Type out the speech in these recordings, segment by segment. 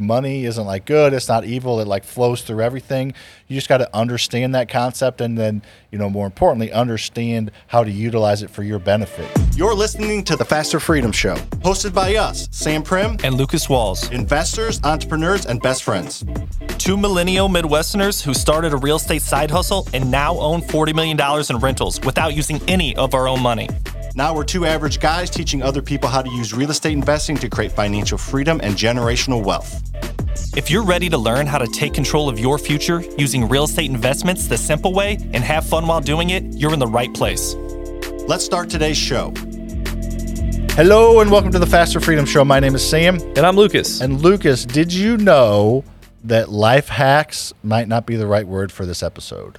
money isn't like good it's not evil it like flows through everything. You just got to understand that concept and then you know more importantly understand how to utilize it for your benefit. You're listening to the faster freedom show hosted by us sam prim and lucas walls. Investors entrepreneurs and best friends. Two millennial midwesterners who started a real estate side hustle and now own $40 million in rentals without using any of our own money now we're two average guys teaching other people how to use real estate investing to create financial freedom and generational wealth. If you're ready to learn how to take control of your future using real estate investments the simple way and have fun while doing it, you're in the right place. Let's start today's show. Hello and welcome to the Faster Freedom Show. My name is Sam. And I'm Lucas. And Lucas, did you know that life hacks might not be the right word for this episode?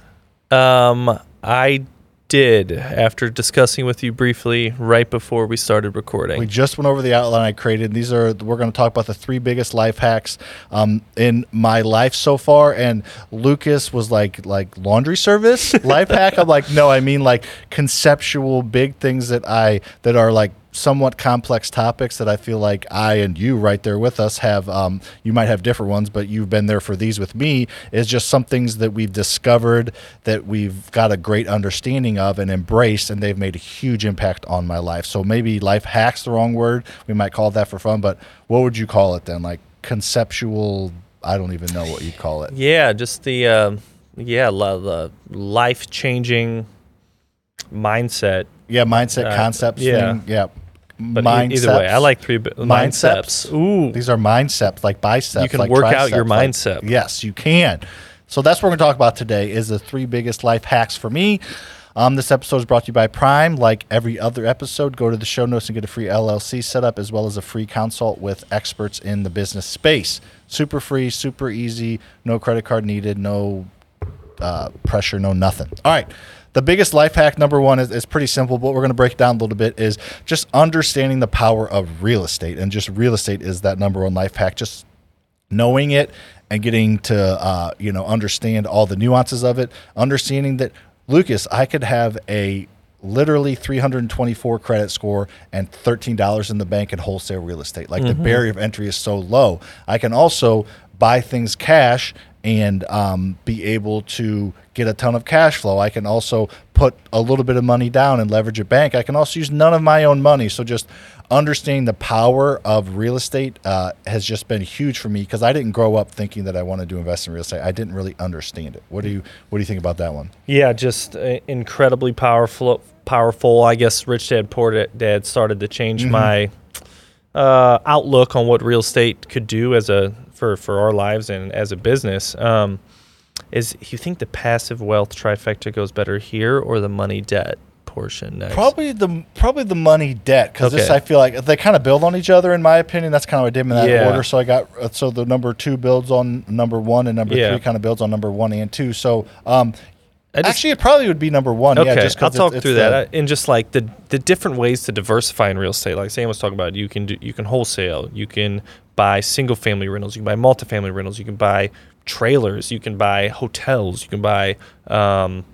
Um, I did after discussing with you briefly right before we started recording. We just went over the outline I created. These are we're going to talk about the three biggest life hacks um, in my life so far. And Lucas was like like laundry service life hack. I'm like no, I mean like conceptual big things that I that are like somewhat complex topics that I feel like I and you right there with us have. Um, you might have different ones, but you've been there for these with me. Is just some things that we've discovered that we've got a great understanding of and embraced, and they've made a huge impact on my life. So maybe life hacks the wrong word. We might call that for fun, but what would you call it then? Like conceptual. I don't even know what you'd call it. Yeah, just the uh, yeah the life changing mindset. Yeah, mindset uh, concept yeah. thing. Yeah. But mindsets. either way, I like three mindsets. Ooh, these are mindsets like biceps. You can like work triceps, out your mindset. Like, yes, you can. So that's what we're going to talk about today. Is the three biggest life hacks for me. Um, this episode is brought to you by Prime. Like every other episode, go to the show notes and get a free LLC setup as well as a free consult with experts in the business space. Super free, super easy, no credit card needed, no uh, pressure, no nothing. All right. The biggest life hack, number one, is, is pretty simple, but we're going to break it down a little bit, is just understanding the power of real estate. And just real estate is that number one life hack. Just knowing it and getting to, uh, you know, understand all the nuances of it, understanding that, Lucas, I could have a literally 324 credit score and $13 in the bank in wholesale real estate. Like mm-hmm. the barrier of entry is so low. I can also buy things cash and um, be able to get a ton of cash flow. I can also put a little bit of money down and leverage a bank. I can also use none of my own money. So just understanding the power of real estate uh, has just been huge for me because I didn't grow up thinking that I wanted to invest in real estate. I didn't really understand it. What do you What do you think about that one? Yeah, just uh, incredibly powerful. Powerful. I guess Rich Dad Poor Dad started to change mm-hmm. my uh, outlook on what real estate could do as a for for our lives and as a business. Um, is you think the passive wealth trifecta goes better here or the money debt portion next? Probably the probably the money debt because okay. this I feel like they kind of build on each other in my opinion. That's kind of what I did in that yeah. order. So I got uh, so the number two builds on number one and number yeah. three kind of builds on number one and two. So um, just, actually, it probably would be number one. Okay, yeah, just I'll talk it's, through it's that and just like the the different ways to diversify in real estate. Like Sam was talking about, you can do you can wholesale, you can buy single family rentals, you can buy multifamily rentals, you can buy trailers, you can buy hotels, you can buy um,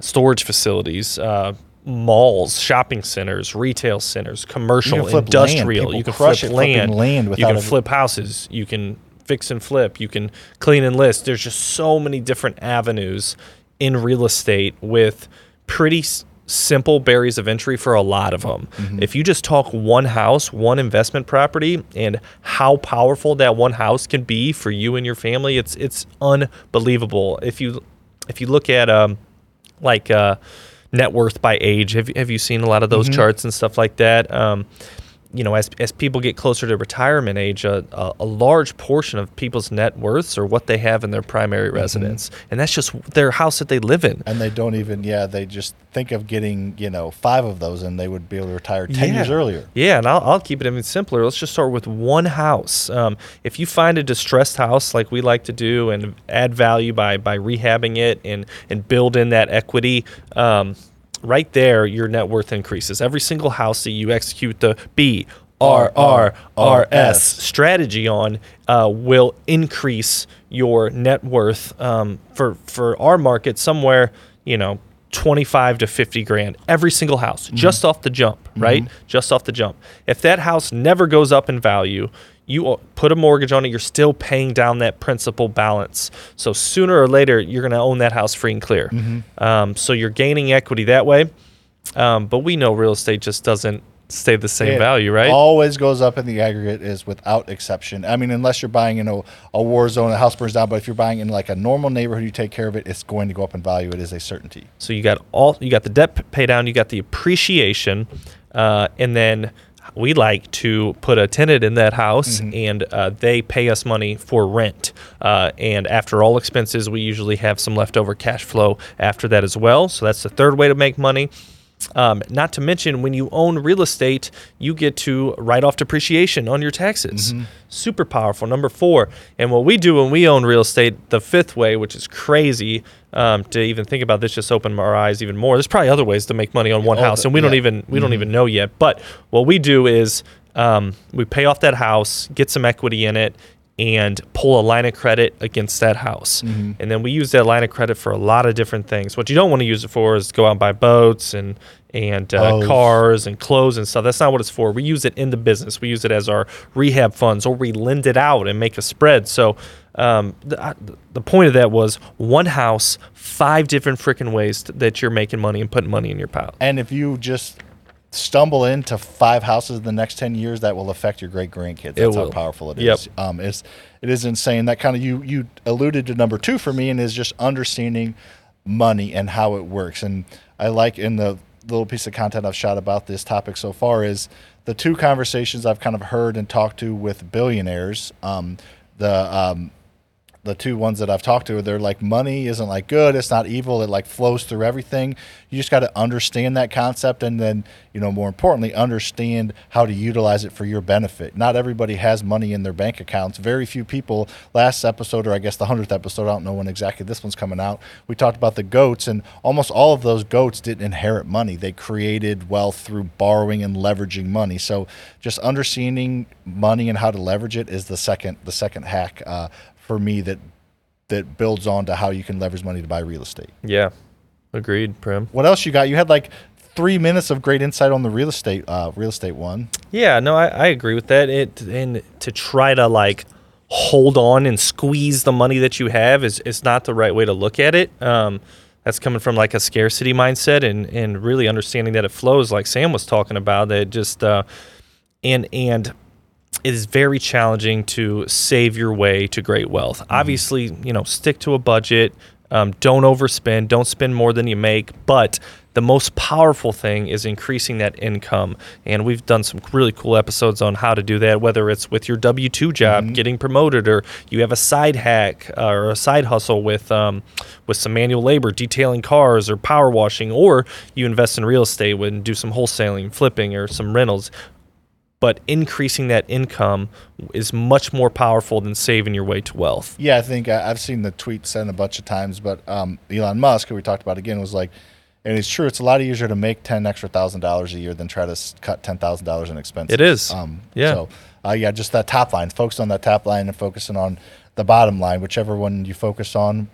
storage facilities, uh, malls, shopping centers, retail centers, commercial, you industrial. You can flip land. land you can flip houses. You can fix and flip. You can clean and list. There's just so many different avenues in real estate with pretty simple barriers of entry for a lot of them. Mm-hmm. If you just talk one house, one investment property, and how powerful that one house can be for you and your family, it's it's unbelievable. If you if you look at um like uh, net worth by age, have have you seen a lot of those mm-hmm. charts and stuff like that? Um, you know, as, as people get closer to retirement age, a, a, a, large portion of people's net worths are what they have in their primary mm-hmm. residence. And that's just their house that they live in. And they don't even, yeah, they just think of getting, you know, five of those and they would be able to retire 10 yeah. years earlier. Yeah. And I'll, I'll keep it even simpler. Let's just start with one house. Um, if you find a distressed house like we like to do and add value by, by rehabbing it and, and build in that equity, um, right there, your net worth increases. Every single house that you execute the B, R, R, R, S strategy on uh, will increase your net worth um, for, for our market somewhere, you know, 25 to 50 grand every single house mm-hmm. just off the jump, right? Mm-hmm. Just off the jump. If that house never goes up in value, you put a mortgage on it, you're still paying down that principal balance. So sooner or later, you're going to own that house free and clear. Um, so you're gaining equity that way. Um, but we know real estate just doesn't stay the same It value, right? Always goes up in the aggregate is without exception. I mean, unless you're buying in a, a war zone, a house burns down. But if you're buying in like a normal neighborhood, you take care of it, it's going to go up in value. It is a certainty. So you got all you got the debt pay down, you got the appreciation, uh, and then we like to put a tenant in that house, and uh, they pay us money for rent. Uh, and after all expenses, we usually have some leftover cash flow after that as well. So that's the third way to make money. Um, not to mention, when you own real estate, you get to write off depreciation on your taxes. Super powerful. Number four. And what we do when we own real estate, the fifth way, which is crazy um, to even think about this, just opened our eyes even more. There's probably other ways to make money on one all house, the- and we don't even we don't even know yet. But what we do is um, we pay off that house, get some equity in it, and pull a line of credit against that house. Mm-hmm. And then we use that line of credit for a lot of different things. What you don't want to use it for is go out and buy boats and and uh, cars and clothes and stuff. That's not what it's for. We use it in the business. We use it as our rehab funds, or we lend it out and make a spread. So um, the, I- the point of that was one house, five different freaking ways that you're making money and putting money in your pile. And if you just stumble into five houses in the next 10 years, that will affect your great grandkids. That's how powerful it is. Yep. Um, it's, it is insane. That kind of, you, you alluded to number two for me and is just understanding money and how it works. And I like in the little piece of content I've shot about this topic so far is the two conversations I've kind of heard and talked to with billionaires. Um, the, um, the two ones that I've talked to, they're like money isn't like good, it's not evil, it like flows through everything. You just got to understand that concept and then, you know, more importantly, understand how to utilize it for your benefit. Not everybody has money in their bank accounts. Very few people last episode or I guess the 100th episode, I don't know when exactly this one's coming out. We talked about the goats and almost all of those goats didn't inherit money. They created wealth through borrowing and leveraging money. So just understanding money and how to leverage it is the second the second hack uh, for me that that builds on to how you can leverage money to buy real estate. Yeah, agreed, Prim. What else you got? You had like three minutes of great insight on the real estate uh, real estate one. Yeah, no, I, I agree with that. It and to try to like hold on and squeeze the money that you have is is not the right way to look at it. Um, that's coming from like a scarcity mindset and and really understanding that it flows, like Sam was talking about. That just uh, and and it is very challenging to save your way to great wealth. Obviously, you know, stick to a budget. Um, don't overspend. Don't spend more than you make. But the most powerful thing is increasing that income. And we've done some really cool episodes on how to do that, whether it's with your W 2 job, getting promoted, or you have a side hack uh, or a side hustle with, um, with some manual labor, detailing cars or power washing, or you invest in real estate and do some wholesaling, flipping, or some rentals but increasing that income is much more powerful than saving your way to wealth. Yeah, I think I, I've seen the tweet sent a bunch of times, but um, Elon Musk, who we talked about again, was like, and it's true. It's a lot easier to make ten extra thousand dollars a year than try to s- cut ten thousand dollars in expenses. It is. Um, Yeah. So, uh, yeah, just that top line. Focus on that top line and focusing on the bottom line. Whichever one you focus on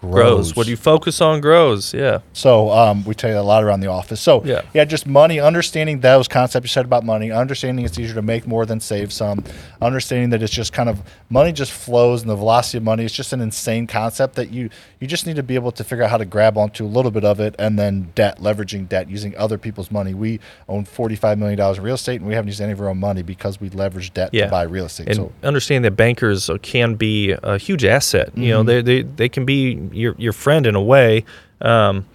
grows. Grows. What you focus on grows. Yeah. So um, we tell you a lot around the office. So Yeah. yeah, just money, understanding those concepts you said about money, understanding it's easier to make more than save some, understanding that it's just kind of money just flows and the velocity of money is just an insane concept that you you just need to be able to figure out how to grab onto a little bit of it and then debt, leveraging debt, using other people's money. We own forty five million dollars in real estate and we haven't used any of our own money because we leverage debt Yeah. to buy real estate. And so understand that bankers uh, can be a huge asset. You know, they, they, they can be your, your friend in a way. Um,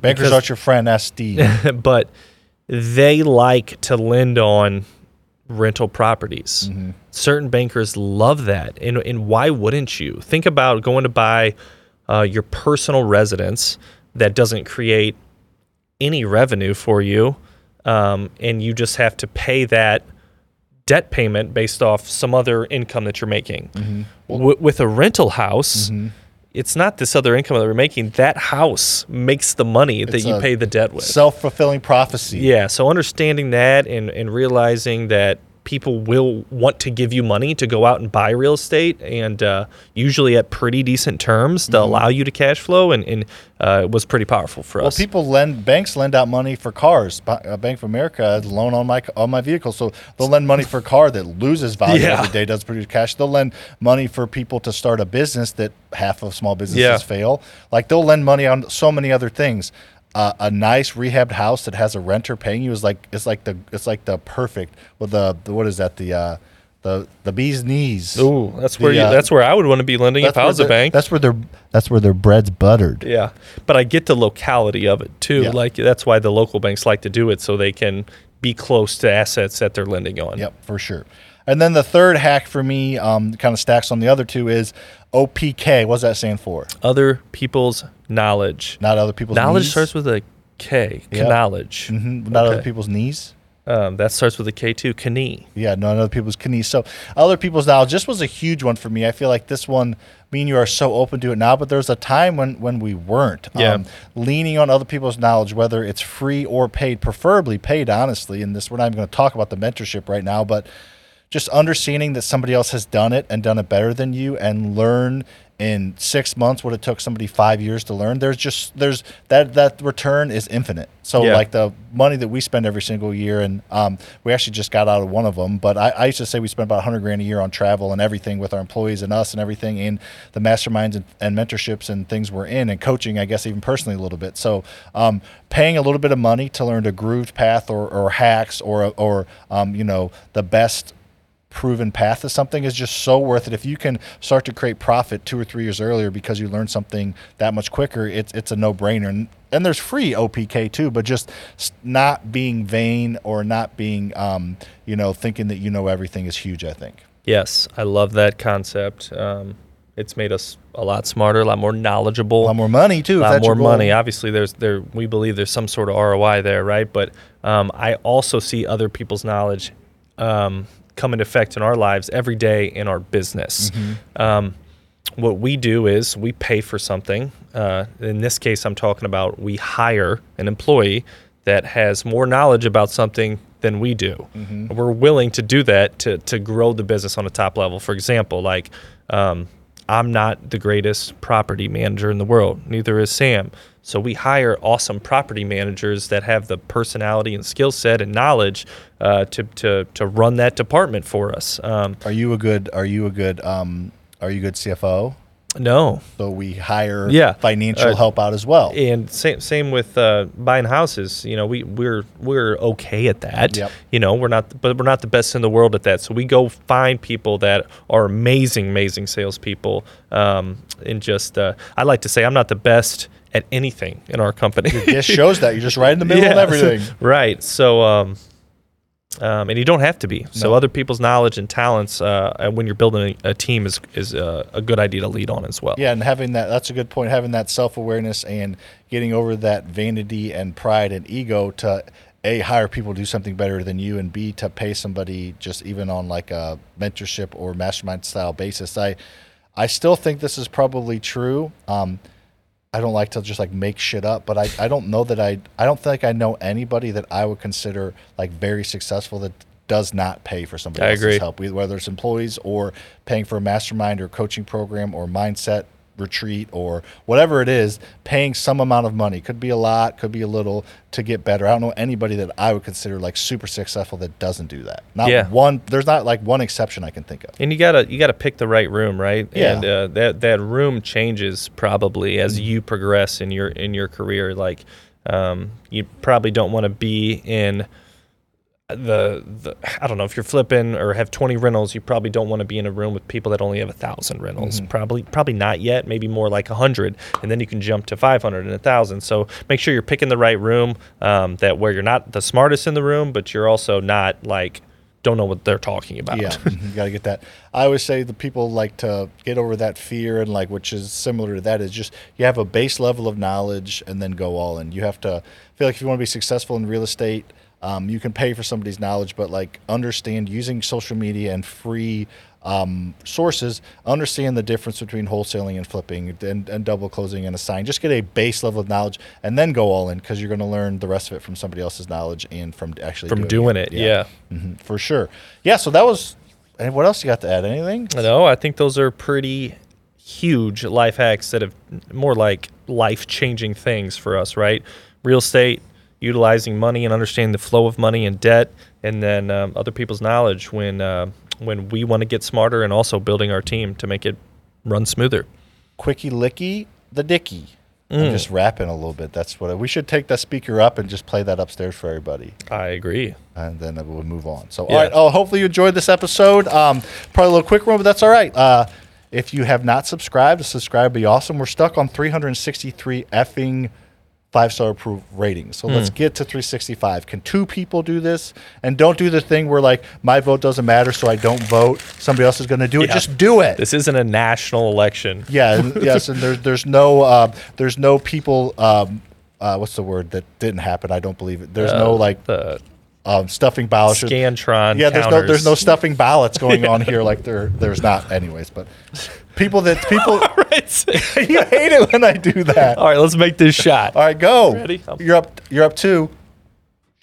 bankers because- aren't your friend, that's Steve. but they like to lend on rental properties. Certain bankers love that. And, and why wouldn't you? Think about going to buy uh, your personal residence that doesn't create any revenue for you, um, and you just have to pay that debt payment based off some other income that you're making. W- with a rental house, it's not this other income that we're making. That house makes the money that It's you pay the debt with. Self fulfilling prophecy. Yeah, so understanding that and, and realizing that people will want to give you money to go out and buy real estate, and uh, usually at pretty decent terms to allow you to cash flow, and, and uh, it was pretty powerful for Well, us. Well, people lend banks lend out money for cars. Uh, Bank of America has a loan on my on my vehicle, so they'll lend money for a car that loses value Yeah. every day, doesn't produce cash. They'll lend money for people to start a business that half of small businesses Yeah. fail. Like they'll lend money on so many other things. Uh, a nice rehabbed house that has a renter paying you is like it's like the it's like the perfect with the, the what is that the uh, the the bee's knees. Ooh, that's where The, you, uh, that's where I would want to be lending if I was a bank. That's where their that's where their bread's buttered. Yeah, but I get the locality of it too. Yeah. Like that's why the local banks like to do it, so they can be close to assets that they're lending on. Yep, for sure. And then the third hack for me, um, kind of stacks on the other two, is OPK. What's that stand for? Other people's knowledge. Not other people's knowledge knees? starts with a K. Yep. Knowledge. Mhm, Not other people's knees. Um, that starts with a K too. Knee. Yeah, not other people's knees. So other people's knowledge. This was a huge one for me. I feel like this one, me and you are so open to it now, but there's a time when when we weren't. Um, Yeah. leaning on other people's knowledge, whether it's free or paid, preferably paid, honestly. And this, we're not even going to talk about the mentorship right now, but just understanding that somebody else has done it and done it better than you and learn in six months what it took somebody five years to learn there's just there's that that return is infinite so Yeah. like the money that we spend every single year and um, we actually just got out of one of them but I, I used to say we spend about 100 grand a year on travel and everything with our employees and us and everything and the masterminds and, and mentorships and things we're in and coaching i guess even personally a little bit so um, paying a little bit of money to learn a grooved path or, or hacks or or um, you know the best proven path to something is just so worth it. If you can start to create profit two or three years earlier because you learned something that much quicker, it's it's a no brainer. And, and there's free OPK too, but just not being vain or not being, um, you know, thinking that you know everything is huge. I think. Yes, I love that concept. Um, it's made us a lot smarter, a lot more knowledgeable. A lot more money too. a lot more money. Obviously, there's there we believe there's some sort of ROI there, right? But um, I also see other people's knowledge um, come into effect in our lives every day in our business. Mm-hmm. Um, what we do is we pay for something. Uh, in this case, I'm talking about we hire an employee that has more knowledge about something than we do. Mm-hmm. We're willing to do that to, to grow the business on a top level. For example, like um, I'm not the greatest property manager in the world, neither is Sam. So we hire awesome property managers that have the personality and skill set and knowledge uh, to, to, to run that department for us. Um, Are you a good? Are you a good? Um, are you a good CFO? no, So we hire Yeah. financial Uh, help out as well. and same same with uh, buying houses. You know, we we're we're okay at that. Yep. You know, we're not, but we're not the best in the world at that. So we go find people that are amazing, amazing salespeople. Um, and just, uh, I like to say, I'm not the best at anything in our company. this shows that you're just right in the middle of everything. right. So, um, um, and you don't have to be. So No. other people's knowledge and talents, uh, when you're building a, a team, is is uh, a good idea to lead on as well. Yeah, and having that that's a good point. Having that self awareness and getting over that vanity and pride and ego to a hire people to do something better than you, and b to pay somebody just even on like a mentorship or mastermind style basis. I I still think this is probably true. Um, I don't like to just like make shit up, but I, I don't know that I I don't think I know anybody that I would consider like very successful that does not pay for somebody I else's agree. help, whether it's employees or paying for a mastermind or coaching program or mindset retreat or whatever it is, paying some amount of money could be a lot, could be a little to get better. I don't know anybody that I would consider like super successful that doesn't do that. Not Yeah. one. There's not like one exception I can think of. And you gotta you gotta pick the right room, right? Yeah. And uh, that that room changes probably as Mm-hmm. you progress in your in your career. Like um, you probably don't want to be in the the I don't know if you're flipping or have 20 rentals. You probably don't want to be in a room with people that only have a thousand rentals. Mm-hmm. Probably probably not yet. Maybe more like a hundred, and then you can jump to 500 and a thousand. So make sure you're picking the right room um, that where you're not the smartest in the room, but you're also not like don't know what they're talking about. Yeah, you got to get that. I always say the people like to get over that fear and like, which is similar to that, is just you have a base level of knowledge and then go all in. You have to feel like if you want to be successful in real estate, um, you can pay for somebody's knowledge, but like understand using social media and free um, sources, understand the difference between wholesaling and flipping and, and double closing and a sign. Just get a base level of knowledge and then go all in because you're going to learn the rest of it from somebody else's knowledge and from actually From doing it, yeah. Mhm, for sure. Yeah, so that was. And what else you got to add? Anything? No, I think those are pretty huge life hacks that have more like life changing things for us, right? Real estate, utilizing money and understanding the flow of money and debt, and then um, other people's knowledge when uh, when we want to get smarter, and also building our team to make it run smoother. Quickie licky the dicky. Mm. I'm just rapping a little bit. That's what I, we should take that speaker up and just play that upstairs for everybody. I agree. and then we'll move on. So, Yeah. all right. Oh, hopefully you enjoyed this episode. Um, probably a little quick one, but that's all right. Uh, if you have not subscribed, subscribe would be awesome. We're stuck on 363 effing five star approved ratings. So Hmm. let's get to 365. Can two people do this? And don't do the thing where like my vote doesn't matter, so I don't vote. Somebody else is going to do it. Yeah. Just do it. This isn't a national election. Yeah, and, yes, and there's there's no uh, there's no people. Um, uh, what's the word that didn't happen? I don't believe it. There's no Uh, like the um, stuffing ballots. Scantron. yeah, there's no there's no counters. stuffing ballots going on here like there there's not anyways. But people that people Right. you hate it when I do that. All right, let's make this shot. All right, go. Ready? You're up. You're up two.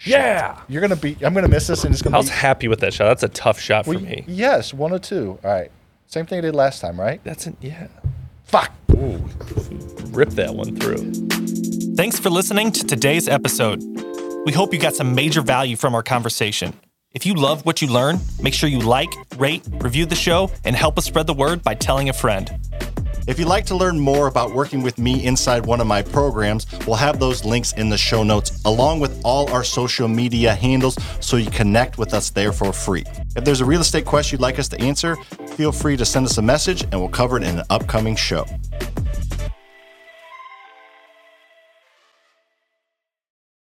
Yeah. You're gonna be. I'm gonna miss this, and it's gonna I was be. happy with that shot. That's a tough shot for me. Yes, one or two. All right. Same thing I did last time, right? That's an yeah. Fuck. Rip that one through. Thanks for listening to today's episode. We hope you got some major value from our conversation. If you love what you learn, make sure you like, rate, review the show, and help us spread the word by telling a friend. If you'd like to learn more about working with me inside one of my programs, we'll have those links in the show notes, along with all our social media handles, so you connect with us there for free. If there's a real estate question you'd like us to answer, feel free to send us a message and we'll cover it in an upcoming show.